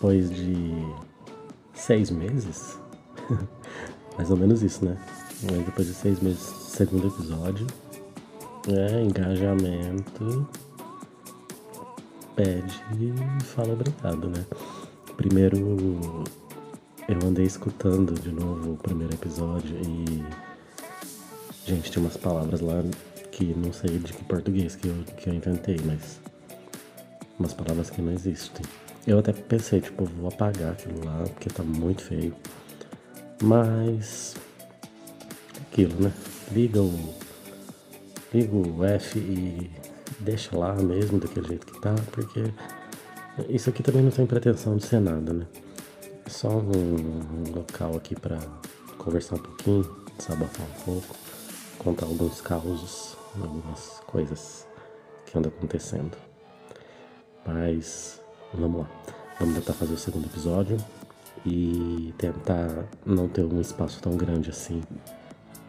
depois de seis meses, mais ou menos isso, né? Depois de seis meses, segundo episódio, é engajamento pede e fala obrigado, né? Primeiro eu andei escutando de novo o primeiro episódio e gente tinha umas palavras lá que não sei de que português que eu, que eu inventei, mas umas palavras que não existem. Eu até pensei, tipo, vou apagar aquilo lá, porque tá muito feio. Mas. Aquilo, né? Liga o. Liga o F e deixa lá mesmo, daquele jeito que tá, porque isso aqui também não tem pretensão de ser nada, né? É só um, local aqui para conversar um pouquinho, desabafar um pouco, contar alguns causos, algumas coisas que andam acontecendo. Mas vamos lá. Vamos tentar fazer o segundo episódio e tentar não ter um espaço tão grande assim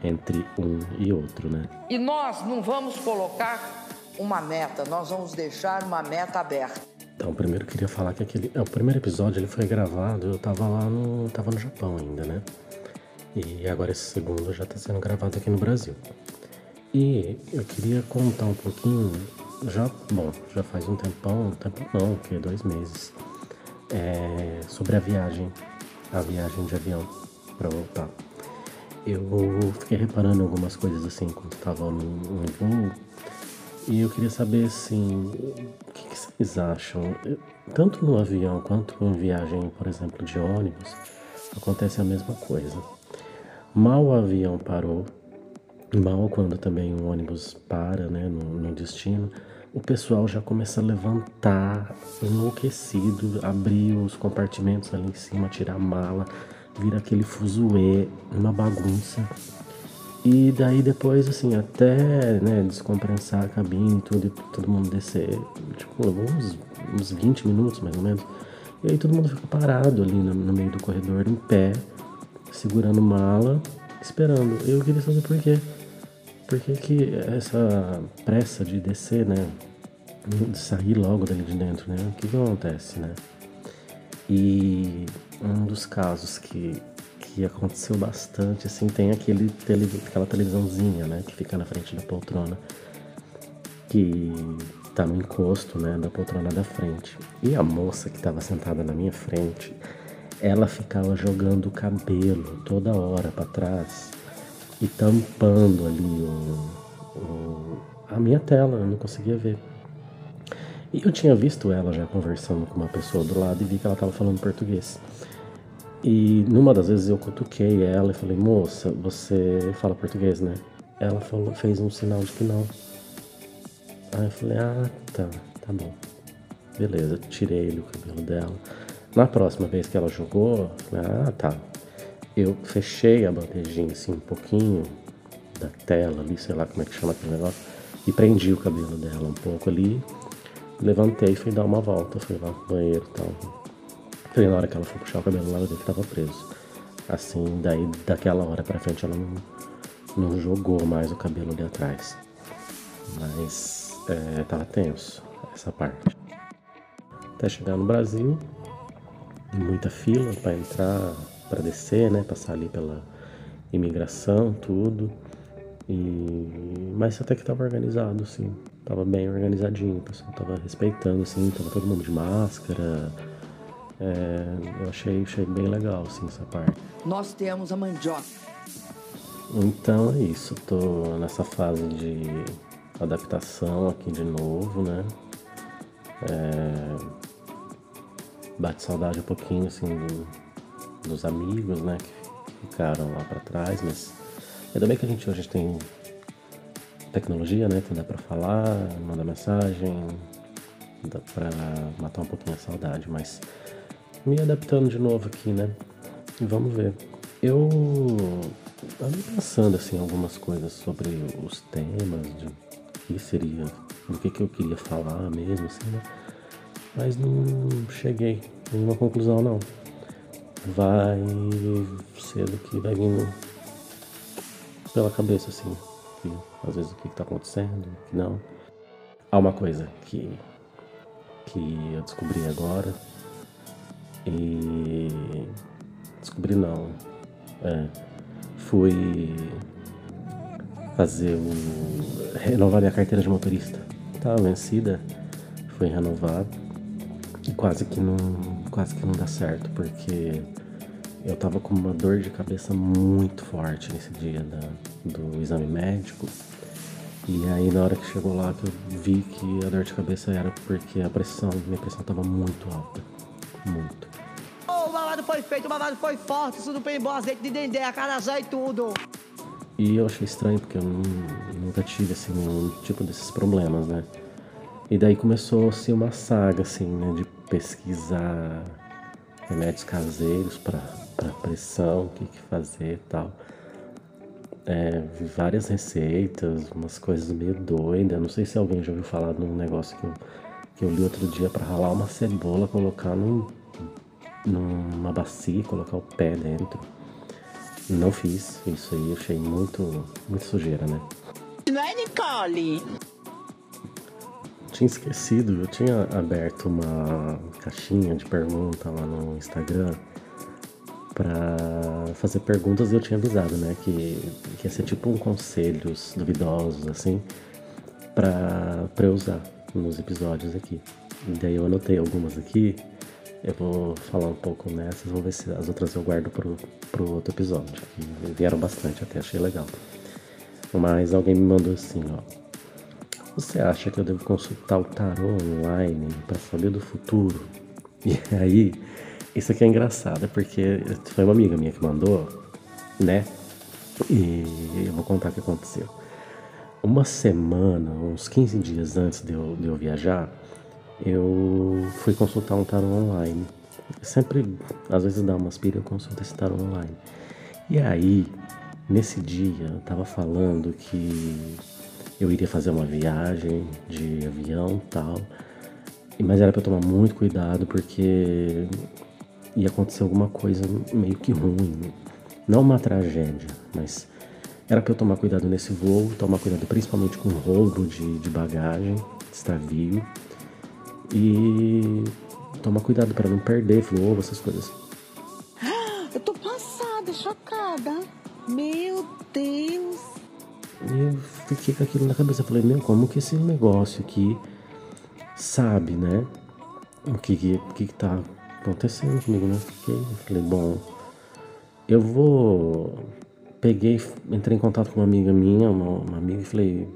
entre um e outro, né? E nós não vamos colocar uma meta, nós vamos deixar uma meta aberta. Então, primeiro eu queria falar que aquele, é, o primeiro episódio ele foi gravado, eu tava lá no, tava no Japão ainda, né? E agora esse segundo já está sendo gravado aqui no Brasil. E eu queria contar um pouquinho já, bom, já faz um tempão, um tempo não, que dois meses, é, sobre a viagem, a viagem de avião para voltar. Eu fiquei reparando algumas coisas assim quando estava no, no voo e eu queria saber assim, o que, que vocês acham? Eu, tanto no avião quanto em viagem, por exemplo, de ônibus, acontece a mesma coisa. Mal o avião parou, mal quando também o ônibus para né, no, no destino, o pessoal já começa a levantar, enlouquecido, abrir os compartimentos ali em cima, tirar a mala, vira aquele fuzuê, uma bagunça. E daí depois, assim, até né, descompensar a cabine e tudo, e todo mundo descer, tipo, uns, uns 20 minutos mais ou menos. E aí todo mundo fica parado ali no, no meio do corredor, em pé, segurando mala, esperando. Eu queria saber por quê. Por que, que essa pressa de descer, né? Sair logo dali de dentro, né? O que, que acontece, né? E um dos casos que, que aconteceu bastante, assim, tem aquele tele, aquela televisãozinha, né? Que fica na frente da poltrona. Que tá no encosto, né? Da poltrona da frente. E a moça que estava sentada na minha frente, ela ficava jogando o cabelo toda hora para trás e tampando ali o, o, a minha tela, eu não conseguia ver. E eu tinha visto ela já conversando com uma pessoa do lado e vi que ela estava falando português. E numa das vezes eu cutuquei ela e falei, moça, você fala português, né? Ela falou, fez um sinal de que não. Aí eu falei, ah, tá, tá bom. Beleza, tirei o cabelo dela. Na próxima vez que ela jogou, falei, ah, tá, eu fechei a bandejinha assim um pouquinho da tela ali, sei lá como é que chama aquele negócio, e prendi o cabelo dela um pouco ali, levantei e fui dar uma volta, fui lá pro banheiro e tal. Falei, na hora que ela foi puxar o cabelo lá, eu vi que tava preso. Assim, daí daquela hora pra frente ela não, não jogou mais o cabelo ali atrás. Mas é, tava tenso essa parte. Até chegar no Brasil, muita fila para entrar para descer, né? Passar ali pela imigração, tudo. E mas até que tava organizado, assim, tava bem organizadinho, o pessoal tava respeitando, assim, tava todo mundo de máscara. É, eu achei, achei bem legal, assim, essa parte. Nós temos a mandioca. Então é isso, tô nessa fase de adaptação aqui de novo, né? É, bate saudade um pouquinho, assim, do, dos amigos, né, que ficaram lá para trás, mas ainda bem que a gente hoje tem tecnologia, né, que dá para falar, mandar mensagem, dá para matar um pouquinho a saudade, mas me adaptando de novo aqui, né? Vamos ver. Eu ando pensando assim algumas coisas sobre os temas, de que seria, do que que eu queria falar mesmo, assim, né? Mas não cheguei a nenhuma conclusão não vai ser do que vai vindo pela cabeça, assim. Às vezes o que está acontecendo, o que não. Há uma coisa que, que eu descobri agora, E descobri não. É, fui fazer o. renovar minha carteira de motorista. Tava vencida, fui renovar e quase que não. quase que não dá certo, porque eu tava com uma dor de cabeça muito forte nesse dia da, do exame médico. E aí na hora que chegou lá que eu vi que a dor de cabeça era porque a pressão, minha pressão tava muito alta. Muito. Oh, o babado foi feito, o babado foi forte, isso não bom azeite de dendê, a carajá e tudo. E eu achei estranho porque eu não, nunca tive assim nenhum tipo desses problemas, né? E daí começou a ser uma saga assim, né, de pesquisar remédios caseiros para pressão, o que, que fazer e tal. É, vi várias receitas, umas coisas meio doidas. Não sei se alguém já ouviu falar de um negócio que eu, que eu li outro dia para ralar uma cebola, colocar num, numa bacia, colocar o pé dentro. Não fiz isso aí, achei muito, muito sujeira, né? Não é, Nicole? Tinha esquecido, eu tinha aberto uma caixinha de pergunta lá no Instagram para fazer perguntas e eu tinha avisado, né, que, que ia ser tipo um conselhos duvidosos, assim, para eu usar nos episódios aqui. E daí eu anotei algumas aqui eu vou falar um pouco nessas, vou ver se as outras eu guardo pro, pro outro episódio. Que vieram bastante até, achei legal. Mas alguém me mandou assim, ó. Você acha que eu devo consultar o tarô online para saber do futuro? E aí, isso aqui é engraçado, porque foi uma amiga minha que mandou, né? E eu vou contar o que aconteceu. Uma semana, uns 15 dias antes de eu, de eu viajar, eu fui consultar um tarô online. Sempre, às vezes dá umas pilhas, eu consulto esse tarô online. E aí, nesse dia, eu tava falando que eu iria fazer uma viagem de avião tal. Mas era para tomar muito cuidado porque ia acontecer alguma coisa meio que ruim. Não uma tragédia, mas era para eu tomar cuidado nesse voo, tomar cuidado principalmente com roubo de, de bagagem, extravio e toma cuidado para não perder voo, essas coisas. Eu tô passada, chocada. Meu Deus. E eu fiquei com aquilo na cabeça. falei, meu, como que esse negócio aqui sabe, né? O que que, que, que tá acontecendo comigo, né? Fiquei, falei, bom, eu vou. Peguei, entrei em contato com uma amiga minha, uma, uma amiga, e falei,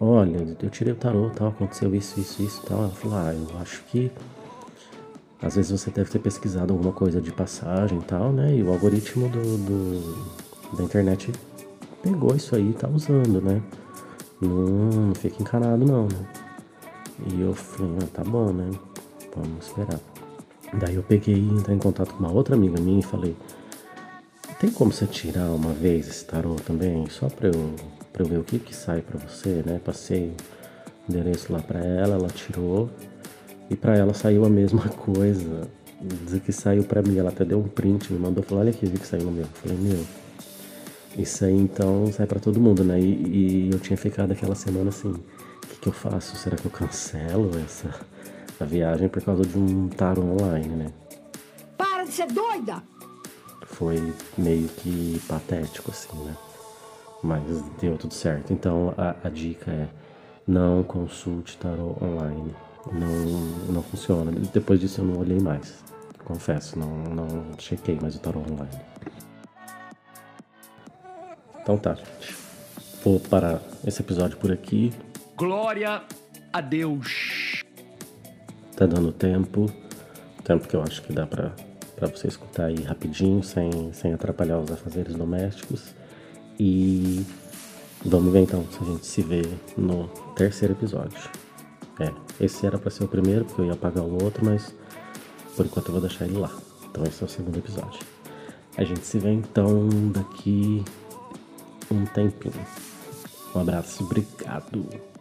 olha, eu tirei o tarô, tal, aconteceu isso, isso, isso, tal. Ela falou, ah, eu acho que às vezes você deve ter pesquisado alguma coisa de passagem e tal, né? E o algoritmo do, do, da internet pegou isso aí e tá usando, né? Não, não fica encanado não, né? E eu falei, ah, tá bom, né? Vamos esperar. Daí eu peguei e entrei em contato com uma outra amiga minha e falei, tem como você tirar uma vez esse tarô também? Só pra eu para eu ver o que que sai para você, né? Passei o endereço lá para ela, ela tirou e para ela saiu a mesma coisa. Dizer que saiu para mim, ela até deu um print, me mandou falar, olha aqui, vi que saiu no meu. Eu falei, meu, isso aí então sai para todo mundo, né? E, e, eu tinha ficado aquela semana assim, o que, que eu faço? Será que eu cancelo essa a viagem por causa de um tarô online, né? Para de ser doida! Foi meio que patético, assim, né? mas deu tudo certo. Então a, a dica é não consulte tarot online. Não, não funciona. Depois disso eu não olhei mais. Confesso, não, não chequei mais o tarot online. Então tá, gente. Vou parar esse episódio por aqui. Glória a Deus. Tá dando tempo. Tempo que eu acho que dá pra você escutar aí rapidinho, sem, sem atrapalhar os afazeres domésticos. E vamos ver então se a gente se vê no terceiro episódio. É, esse era para ser o primeiro, porque eu ia apagar o outro, mas por enquanto eu vou deixar ele lá. Então esse é o segundo episódio. A gente se vê então daqui um tempinho. Um abraço, obrigado.